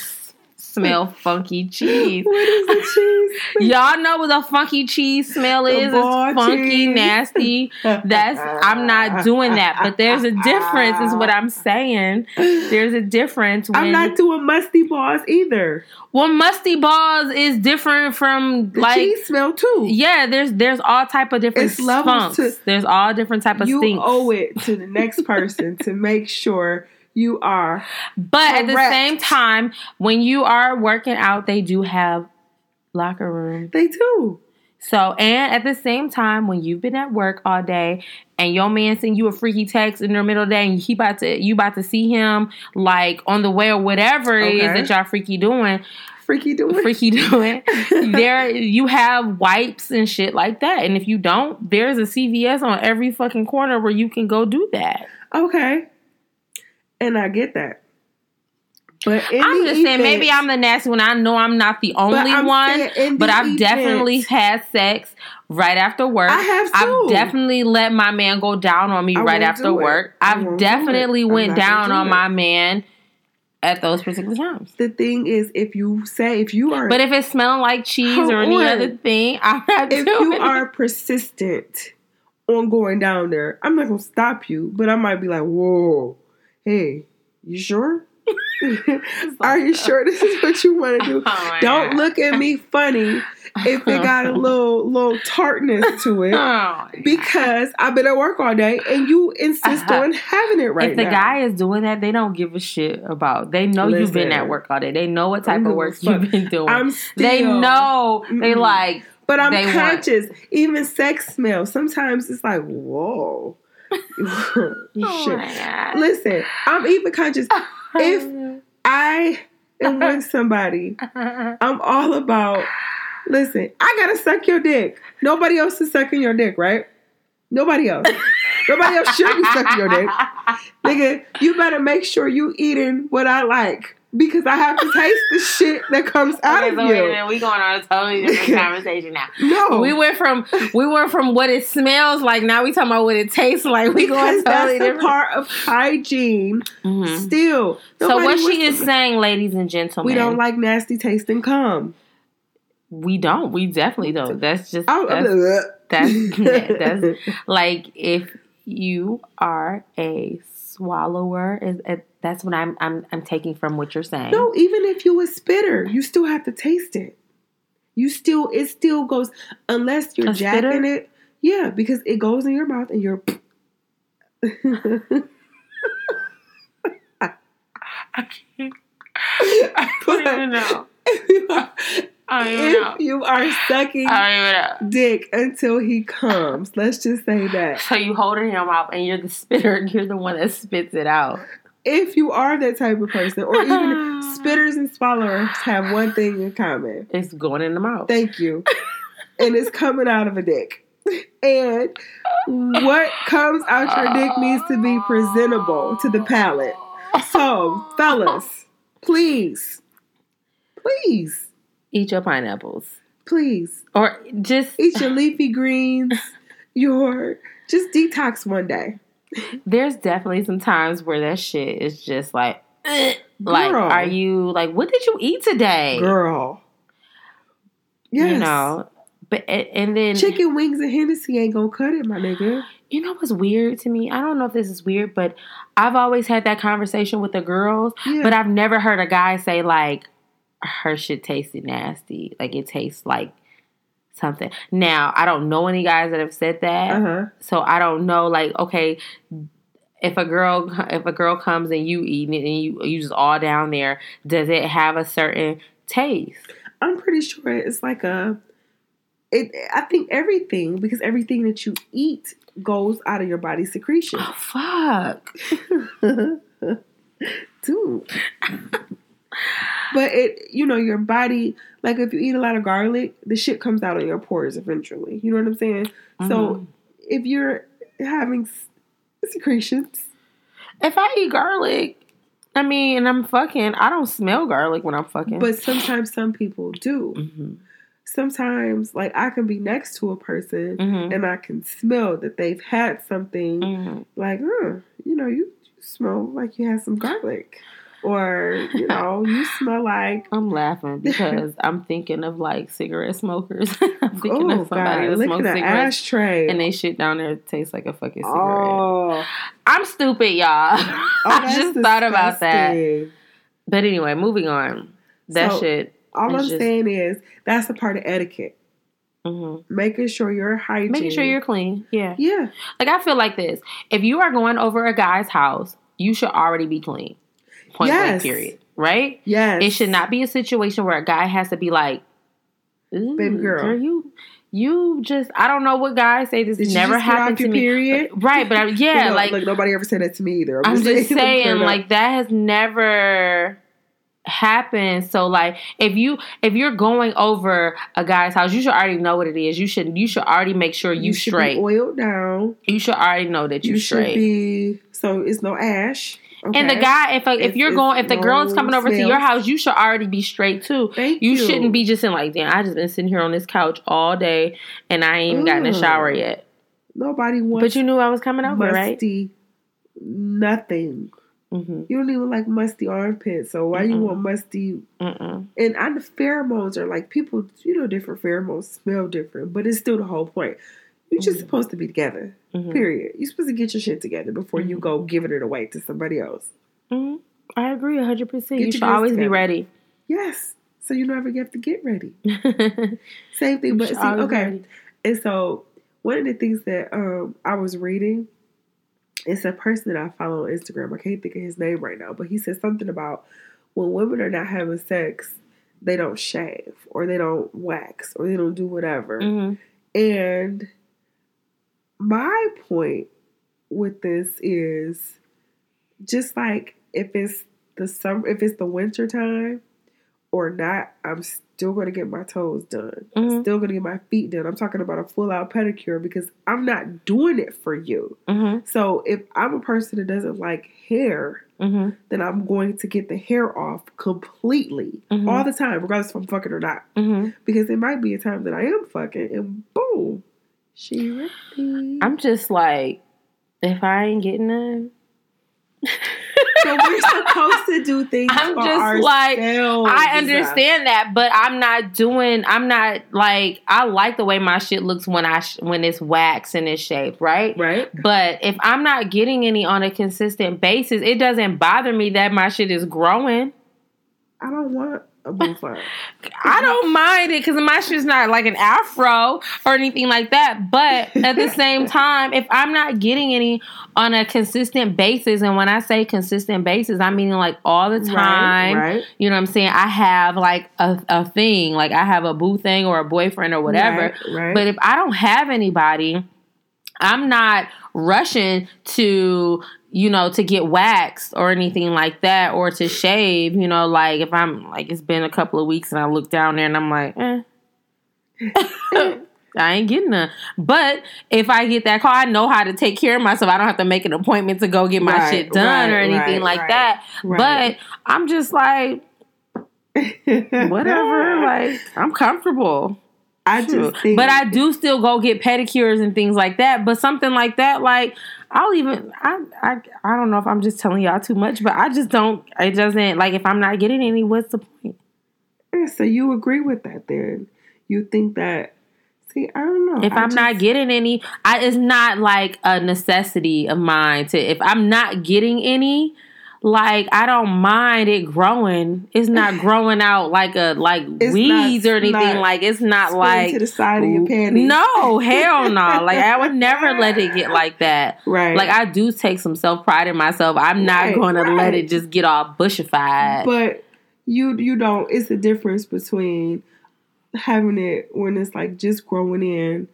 smell funky cheese. What is the cheese? <laughs> Y'all know what the funky cheese smell is. It's funky, cheese. nasty. That's I'm not doing that. But there's a difference, is what I'm saying. There's a difference when I'm not doing musty balls either. well musty balls is different from The like cheese smell too. yeah, there's there's all type of different It's to- there's all different type of you stinks. owe it to the next person to make sure you are. But at the same time, when you are working out, they do have locker room. They do. So, and at the same time, when you've been at work all day and your man send you a freaky text in the middle of the day and he about to you about to see him like on the way or whatever it is Okay. that y'all freaky doing, Freaky doing. freaky doing, <laughs> there you have wipes and shit like that. And if you don't, there's a CVS on every fucking corner where you can go do that. Okay. And I get that. But I'm just saying, maybe I'm the nasty one. I know I'm not the only I'm one, but I've definitely had sex right after work. I have I've definitely let my man go down on me I right after it. work. I I've definitely went down do on it. my man at those particular times. The thing is, if you say if you are But if it's smelling like cheese or any on. other thing, I'm not if you are persistent on going down there, I'm not gonna stop you, but I might be like, "Whoa, hey, you sure? are you sure this is what you want to do? <laughs> Oh Don't God. look at me funny if it got a <laughs> little little tartness to it." Oh my God. Because I've been at work all day and you insist Uh-huh. on having it right if the now. guy is doing that, they don't give a shit about. They know you've been at work all day. They know what type of work you've been doing. I'm still, they know. They Mm-mm. like. but I'm they want- conscious. Even sex smell. Sometimes it's like, whoa, <laughs> Oh shit. my God. Listen, I'm even conscious. <laughs> If I am with <laughs> somebody, I'm all about. Listen, I gotta suck your dick. Nobody else is sucking your dick, right? Nobody else. Nobody else should be sucking your dick. Nigga, you better make sure you eating what I like. Because I have to taste the shit that comes out Okay, of so wait a you. minute, we going on a totally different <laughs> conversation now. No. We went from we went from what it smells like. Now we talking about what it tastes like. We going because that's totally a different. part of hygiene. Mhm. Still, So what she is saying, ladies and gentlemen, we don't like nasty tasting cum. we don't. We definitely don't. That's just I'm, that's, I'm- <laughs> that's <laughs> that's like if you are a swallower, is is- that's what I'm I'm I'm taking from what you're saying. no. Even if you a spitter, you still have to taste it. You still, it still goes unless you're A jacking spitter? it. Yeah, because it goes in your mouth and you're. <laughs> I can't. I <laughs> don't even know. if you are, I don't even know. if you are sucking I don't even know. dick until he comes, let's just say that. So you hold it in your mouth and you're the spitter and you're the one that spits it out. If you are that type of person, or even <laughs> spitters and swallowers have one thing in common. It's going in the mouth. Thank you. <laughs> and it's coming out of a dick. And what comes out your dick needs to be presentable to the palate. So, fellas, please, please, Eat your pineapples. please Or just eat your leafy greens, your just detox one day. There's definitely some times where that shit is just like "Ugh." <clears throat> like are you like what did you eat today? Girl. Yes. You know. But and and then Chicken wings and Hennessy ain't gonna cut it, my nigga. you know what's weird to me? I don't know if this is weird, but I've always had that conversation with the girls, Yeah. but I've never heard a guy say like her shit tasted nasty. Like it tastes like something. Now, I don't know any guys that have said that. uh-huh. So I don't know like okay, if a girl if a girl comes and you eating it and you you just all down there, does it have a certain taste? I'm pretty sure it's like a. It, I think everything because everything that you eat goes out of your body secretion. Oh <gasps> fuck. <laughs> Dude. <laughs> but it, you know, your body, like if you eat a lot of garlic, the shit comes out of your pores eventually. You know what I'm saying? Mhm. So if you're having secretions, If I eat garlic, I mean, and I'm fucking, I don't smell garlic when I'm fucking. but sometimes some people do. Mhm. Sometimes, like I can be next to a person Mhm. and I can smell that they've had something Mhm. like, huh, you know, you, you smell like you had some garlic. Or you know, you smell like. I'm laughing because I'm thinking of like cigarette smokers. <laughs> I'm thinking Oh of somebody God! that smokes at the cigarettes. ashtray. And they shit down there tastes like a fucking cigarette. oh, I'm stupid, y'all. <laughs> oh, I just thought about that. But anyway, moving on. That So, shit. All I'm just- saying is that's a part of etiquette. hmm Making sure your hygiene. Making sure you're clean. Yeah. Yeah. Like I feel like this. If you are going over a guy's house, you should already be clean. Point blank Yes. period. Right? Yes. It should not be a situation where a guy has to be like, Baby girl. you you just I don't know what guys say this Did never just happened to me. Period. <laughs> Right, but I, <laughs> yeah, like look, nobody ever said that to me either. I'm <laughs> just saying, turn up. like that has never happened. So like if you if you're going over a guy's house, you should already know what it is. You should you should already make sure you, should straight. be oiled down. you should already know that you, You should straight. be so it's no ash. And the guy, if if It's- you're going, if the girl is coming over to your house, you should already be straight too. Thank You, you. shouldn't be just in like, damn, I just been sitting here on this couch all day and I ain't even gotten a shower mm. yet. Nobody wants. But you knew I was coming over, right? musty. Nothing. Mm-hmm. You don't even like musty armpits. So why you Mm-mm. want musty? Mm-mm. And I, the pheromones are like people. You know, different pheromones smell different, but it's still the whole point. You're just Mhm. supposed to be together. Mhm. Period. You're supposed to get your shit together before you Mhm. go giving it away to somebody else. Mhm. I agree hundred percent. Get You should always be ready. Yes. So you never have to get ready. You <laughs> Same thing, but see, okay. ready. And so one of the things that um I was reading, it's a person that I follow on Instagram. I can't think of his name right now, but he said something about when women are not having sex, they don't shave or they don't wax or they don't do whatever. Mhm. And my point with this is just like if it's the summer, if it's the winter time or not, I'm still going to get my toes done. I'm Mhm. still going to get my feet done. I'm talking about a full out pedicure because I'm not doing it for you. Mhm. So if I'm a person that doesn't like hair, Mhm. then I'm going to get the hair off completely Mhm. all the time, regardless if I'm fucking or not Mhm. because it might be a time that I am fucking, and boom, she ready. I'm just like, if I ain't getting none, <laughs> so we're supposed to do things. I'm for just like. I understand that, but I'm not doing. I'm not like I like the way my shit looks when I sh- when it's waxed and it's shaped, right? right? But if I'm not getting any on a consistent basis, it doesn't bother me that my shit is growing. I don't want a. I don't mind it because my shit's not like an afro or anything like that. But at the same <laughs> time, if I'm not getting any on a consistent basis, and when I say consistent basis, I mean like all the time. right? Right. You know what I'm saying? I have like a, a thing, like I have a boo thing or a boyfriend or whatever. Right. But if I don't have anybody, I'm not rushing to, you know, to get waxed or anything like that or to shave. You know, like if I'm like, it's been a couple of weeks and I look down there and I'm like, eh. <laughs> I ain't getting none. But if I get that call, I know how to take care of myself. I don't have to make an appointment to go get my Right, shit done or anything right, like right, that. right. But I'm just like, whatever. <laughs> like, I'm comfortable. I do, But I do still go get pedicures and things like that. But something like that, like I'll even I I I don't know if I'm just telling y'all too much, but I just don't. It doesn't like if I'm not getting any. What's the point? Yeah, so you agree with that? Then you think that? See, I don't know. If I I'm not getting any, I, it's not like a necessity of mine to. If I'm not getting any, like I don't mind it growing. It's not <laughs> growing out like a like It's weeds not- or anything. like it's not like to the side of your panties, No, hell no. <laughs> Like I would never let it get like that. right? Like I do take some self pride in myself. I'm not Right, going to let it just get all bushified. But you you don't. It's the difference between having it when it's like just growing in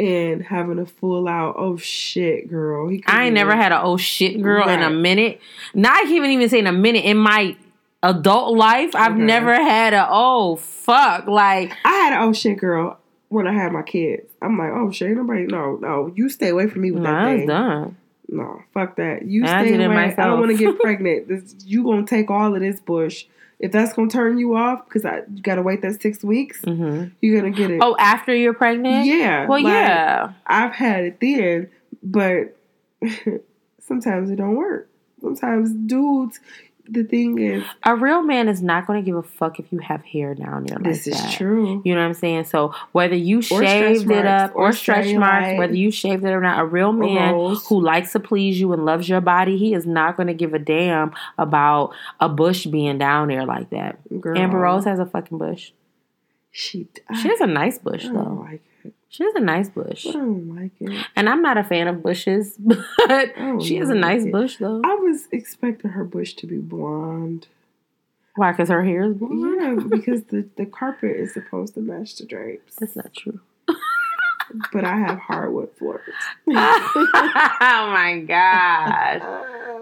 and having a full out. Oh shit, girl! He I ain't never had a oh shit girl in a minute. Not even even say in a minute in my adult life. I've Okay. never had a oh fuck like I had an oh shit girl when I had my kids. I'm like, oh shit, nobody. No, no, you stay away from me with no, that thing. done. No, fuck that. You I stay away. I don't want to get <laughs> pregnant. This, you gonna take all of this bush. If that's gonna turn you off, because I you gotta wait that six weeks, hmm you're gonna get it. Oh, after you're pregnant? yeah. Well, like, yeah. I've had it then, but <laughs> sometimes it don't work. Sometimes dudes, the thing is, a real man is not going to give a fuck if you have hair down there like this is that. true. You know what I'm saying? So whether you shaved it up or, or stretch marks, cellulite. whether you shaved it or not, a real man rolls. who likes to please you and loves your body, he is not going to give a damn about a bush being down there like that. Girl, Amber Rose has a fucking bush. She, She has a nice bush though. like it. She has a nice bush. I don't like it. And I'm not a fan of bushes, <laughs> but she has a nice it. bush though. I was expecting her bush to be blonde. Why? Because her hair is blonde. Yeah, <laughs> because the, the carpet is supposed to match the drapes. That's not true. But I have hardwood floors. <laughs> oh my gosh,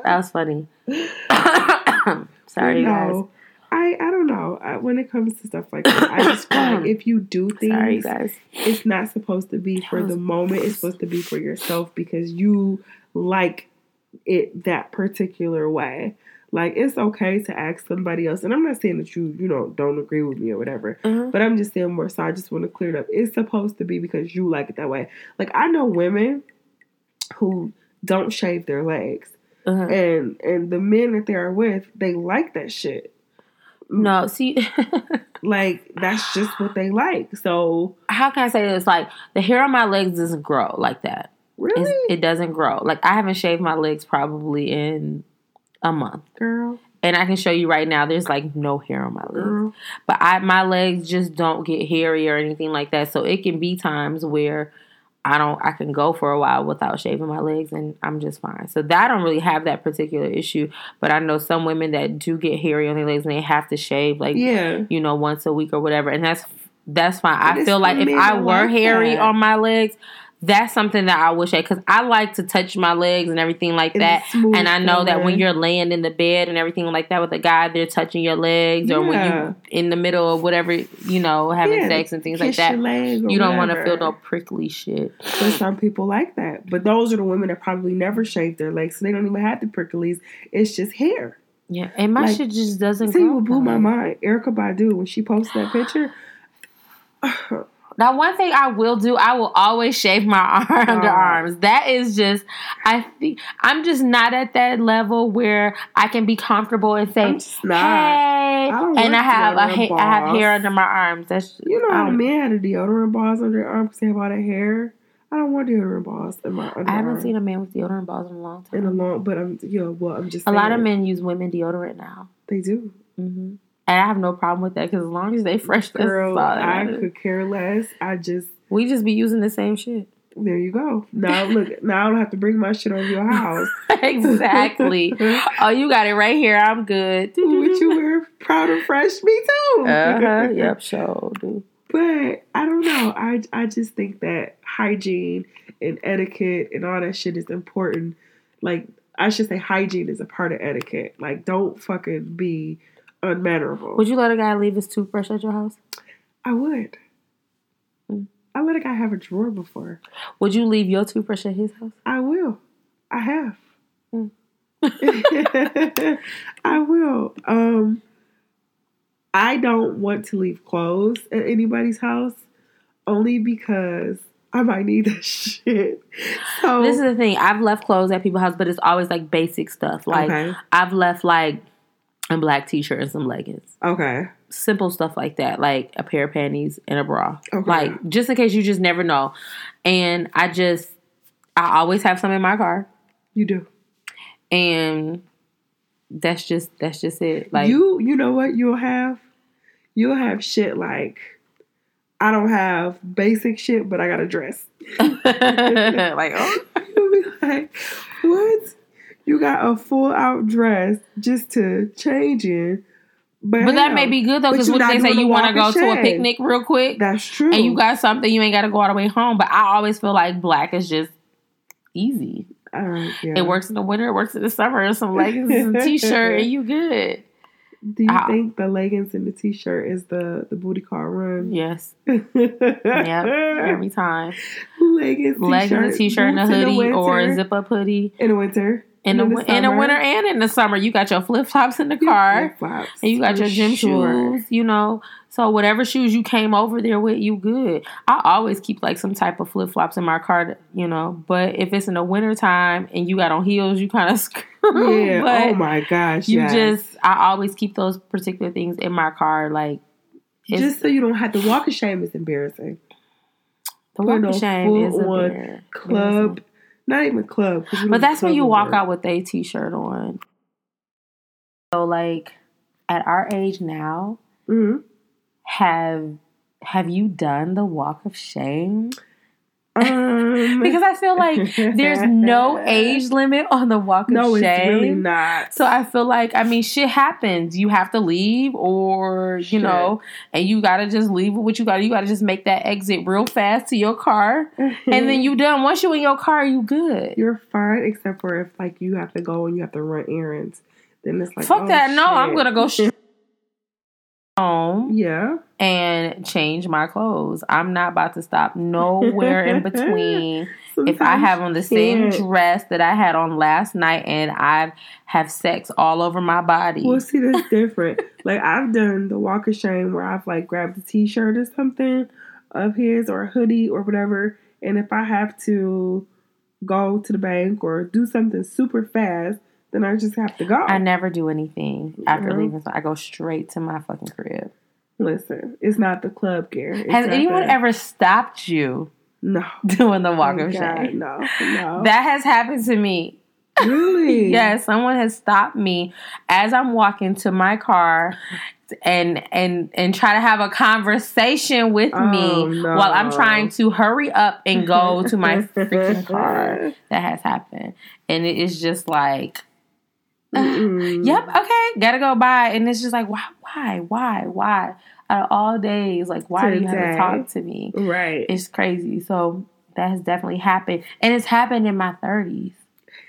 that was funny. <coughs> Sorry, guys. I I don't know. I, when it comes to stuff like that, I just feel like <coughs> if you do things, Sorry, guys. it's not supposed to be for the moment. It's supposed to be for yourself because you like it that particular way. Like it's okay to ask somebody else, and I'm not saying that you you know don't agree with me or whatever, Mhm. but I'm just saying more. So I just want to clear it up. It's supposed to be because you like it that way. Like I know women who don't shave their legs, Uh-huh. and and the men that they are with, they like that shit. Mm. No, see, <laughs> Like that's just what they like. So how can I say this? Like the hair on my legs doesn't grow like that. really, It's, it doesn't grow. Like I haven't shaved my legs probably in a month, girl, and I can show you right now. There's like no hair on my legs. girl. but I my legs just don't get hairy or anything like that. So it can be times where I don't I can go for a while without shaving my legs and I'm just fine. So that I don't really have that particular issue. But I know some women that do get hairy on their legs and they have to shave like Yeah, you know once a week or whatever, and that's that's fine. But I feel like if I were like hairy that. on my legs. That's something that I wish I because I like to touch my legs and everything like that. And I know that when you're laying in the bed and everything like that with a guy, they're touching your legs, or when Yeah. you in the middle of whatever you know having Yeah, sex and things like that. your leg or You don't want to feel no prickly shit. But some people like that. But those are the women that probably never shave their legs, so they don't even have the pricklies. It's just hair. Yeah, and my Like, shit just doesn't. See what blew my mind? Erykah Badu when she posted that picture. <sighs> Now, one thing I will do, I will always shave my arm, <laughs> underarms. That is just, I think I'm just not at that level where I can be comfortable and say, I'm just not. "Hey," don't and I have a ha- I have hair under my arms. That's You know how men had the deodorant balls under their arm because they have all that hair. I don't want deodorant balls in my underarm. I haven't seen a man with deodorant balls in a long time. in a long, but I'm you know well I'm just a lot of men use women deodorant now. they do. hmm And I have no problem with that because as long as they fresh, Girl, I could care less. I just We just be using the same shit. there you go. Now look, <laughs> now I don't have to bring my shit over your house. <laughs> exactly. <laughs> oh, you got it right here. I'm good. Would you wear powder fresh? Me too. Uh huh. Yep. Sure. Do. But I don't know. I I just think that hygiene and etiquette and all that shit is important. Like I should say hygiene is a part of etiquette. Like don't fucking be unmannerable. Would you let a guy leave his toothbrush at your house? I would. Mm. I let a guy have a drawer before. Would you leave your toothbrush at his house? I will. I have. Mm. <laughs> I will. Um I don't want to leave clothes at anybody's house only because I might need that <laughs> shit. So This is the thing. I've left clothes at people's house, but it's always like basic stuff. Like okay. I've left like a black t-shirt and some leggings. Okay. Simple stuff like that, like a pair of panties and a bra. Okay. Like just in case you just never know. And I just I always have some in my car. You do. And that's just that's just it. Like you you know what you'll have? You'll have shit like I don't have basic shit, but I got a dress. <laughs> <laughs> like oh You'll be like, what? You got a full out dress just to change in. But, But that may be good though, because what they say you want to go to a picnic real quick, That's true. and you got something you ain't got to go all the way home. But I always feel like black is just easy. Uh, yeah. It works in the winter, it works in the summer. Some leggings and a t-shirt, and <laughs> you good. Do you Ah. think the leggings and the t shirt is the the booty call run? Yes, <laughs> yep. every time. leggings, Leggings, a t-shirt, and a boots in the hoodie, or a winter. zip-up hoodie. in the winter. In the, In the win- in the winter and in the summer, you got your flip flops in the car, and you got your gym sure. shoes. You know, so whatever shoes you came over there with, you good. I always keep like some type of flip flops in my car. You know, but if it's in the winter time and you got on heels, you kind of <laughs> screw. Yeah. Oh but oh my gosh. you yes. just, I always keep those particular things in my car. Like just so you don't have to walk of shame is embarrassing. the walk of shame is a on Club, not even club. But that's when you walk out with a t-shirt on. So like at our age now, Mhm. have have you done the walk of shame? Um, <laughs> Because I feel like there's no age <laughs> limit on the walk of No, shame. it's really not. So I feel like I mean shit happens. You have to leave or you Shit. know, and you gotta just leave with what you gotta you gotta just make that exit real fast to your car. And then <laughs> you done. Once you in your car, you good. you're fine, except for if like you have to go and you have to run errands. Then it's like Fuck oh, that. No, I'm gonna go straight home Yeah. and change my clothes. I'm not about to stop nowhere in <laughs> between. If I have on the same dress that I had on last night and I have sex all over my body. Well, see, that's different. <laughs> like I've done the walk of shame where I've like grabbed a T-shirt or something of his or a hoodie or whatever, and if I have to go to the bank or do something super fast, then I just have to go. I never do anything after leaving. I go straight to my fucking crib. Listen, it's not the club gear. It's Has anyone the- ever stopped you No. <laughs> doing the walk Oh, of God, shame? No, no. That has happened to me. really? <laughs> Yes, someone has stopped me as I'm walking to my car and and and try to have a conversation with Oh, me no. while I'm trying to hurry up and go to my <laughs> freaking car. That has happened. And it is just like Mm-mm. <laughs> Yep, okay, gotta go by. And it's just like, why, why, why, why? Out of all days, like, why do you have to talk to me? Right. It's crazy. So that has definitely happened. And it's happened in my 30s.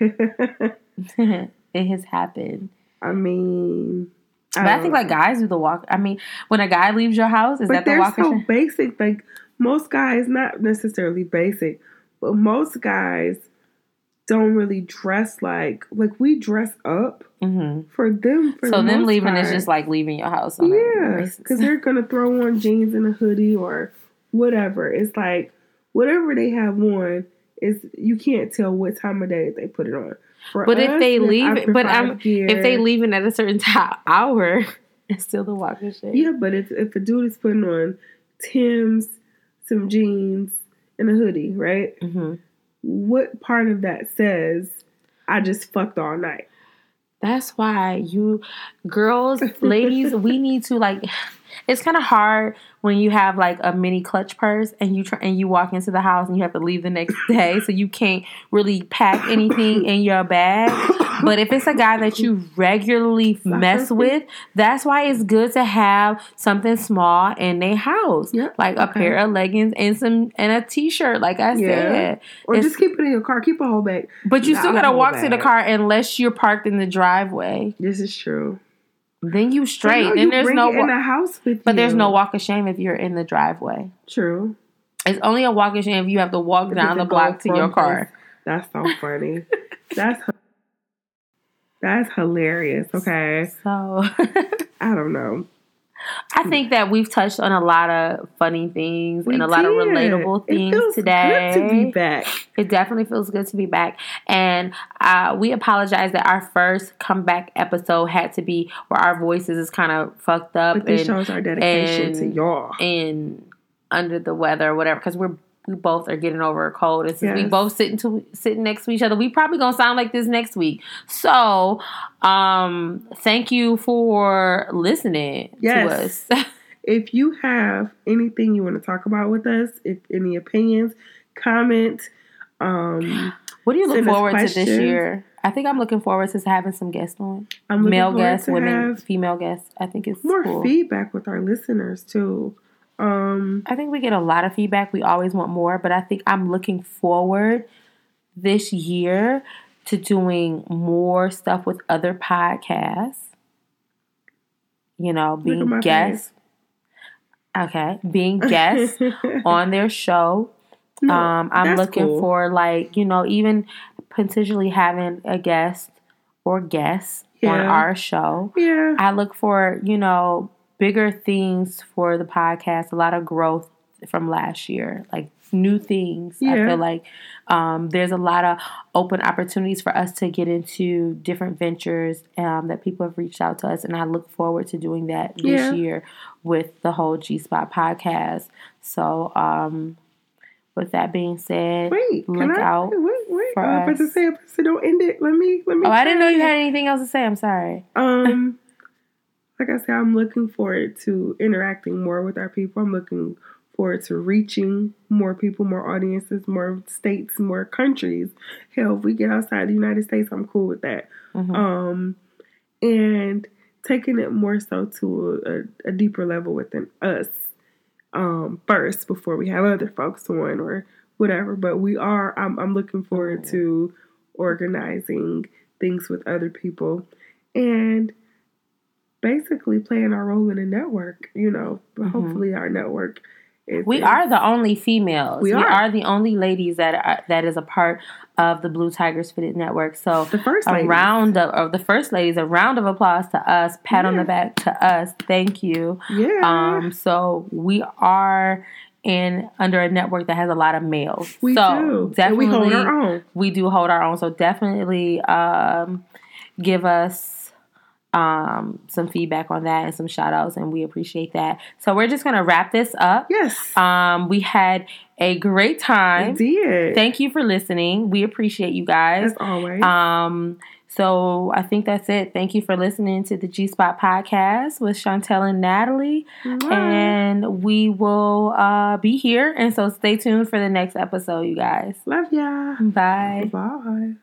<laughs> it has happened. I mean, But I don't think like guys do the walk. I mean, when a guy leaves your house, is but that the they're so basic. Like most guys, not necessarily basic, but most guys don't really dress like like we dress up hmm for them. For So the them leaving is just like leaving your house. on yeah, because they're gonna throw on jeans and a hoodie or whatever. It's like whatever they have on is you can't tell what time of day they put it on. For But if they leave but I'm- if they leaving at a certain time, hour, <laughs> it's still the walk of shame. Yeah, but if if a dude is putting on Tim's, some jeans, and a hoodie, right? hmm What part of that says I just fucked all night? That's why you girls, ladies, we <laughs> need to like it's kind of hard when you have like a mini clutch purse and you try and you walk into the house and you have to leave the next day so you can't really pack anything in your bag. <laughs> But if it's a guy that you regularly mess with, that's why it's good to have something small in their house. Yep, Like a pair of leggings and some and a t-shirt like I Yeah. said. Or It's- just keep it in your car. Keep a whole bag. But you still got to whole walk to the car unless you're parked in the driveway. This is true. Then you straight. No, then you there's no it in the house with but there's no walk of shame if you're in the driveway. True. It's only a walk of shame if you have to walk down the block to your car. That's so funny. <laughs> that's that's hilarious. Okay, So <laughs> I don't know. I think that we've touched on a lot of funny things We and a lot of did. relatable It things feels today. Good to be back. It definitely feels good to be back. And uh, we apologize that our first comeback episode had to be where our voices is kind of fucked up But this and, shows our dedication to y'all. and under the weather or whatever because we're we both are getting over a cold and since we Yes. both sitting to sitting next to each other we probably gonna sound like this next week so um thank you for listening Yes. to us <laughs> If you have anything you want to talk about with us, if any opinions, comment. Um, what do you look forward to this year i think i'm looking forward to having some guests on I'm looking male guests to women female guests i think it's more cool. feedback with our listeners too. Um, I think we get a lot of feedback. We always want more, but I think I'm looking forward this year to doing more stuff with other podcasts. You know, being guests. Okay, being <laughs> guests on their show. No, um, I'm looking cool. for like you know even potentially having a guest or guests on our show. Yeah. I look for, you know, bigger things for the podcast, a lot of growth from last year, like new things. I feel like um, there's a lot of open opportunities for us to get into different ventures um, that people have reached out to us. And I look forward to doing that this Yeah. year with the whole G Spot podcast. So, um, with that being said, Wait, look can I, out Wait, wait. for I was about to us. say, so don't end it. Let me, let me. Oh, I didn't know you had anything else to say. I'm sorry. Um, <laughs> like I said, I'm looking forward to interacting more with our people. I'm looking forward to reaching more people, more audiences, more states, more countries. Hell, if we get outside the United States, I'm cool with that. Mhm. Um, and taking it more so to a, a deeper level within us um, first before we have other folks on or whatever. But we are, I'm, I'm looking forward to organizing things with other people and basically playing our role in a network, you know. But Mhm. hopefully, our network is. We is- are the only females. We We, are. are. the only ladies that are, that is a part of the Blue Tigers Fitted Network. So the first a ladies. round of, of the first ladies, a round of applause to us, pat on the back to us. Thank you. Yeah. Um, so we are in under a network that has a lot of males. we so do. And we hold our own. we do hold our own. So definitely um, give us um, some feedback on that and some shout outs, and we appreciate that. So we're just going to wrap this up. Yes. Um, we had a great time. did. Thank you for listening. We appreciate you guys. As always. Um, so I think that's it. Thank you for listening to the G Spot podcast with Chantel and Natalie. Mwah. And we will uh, be here. And so stay tuned for the next episode, you guys. Love ya. Bye. Bye.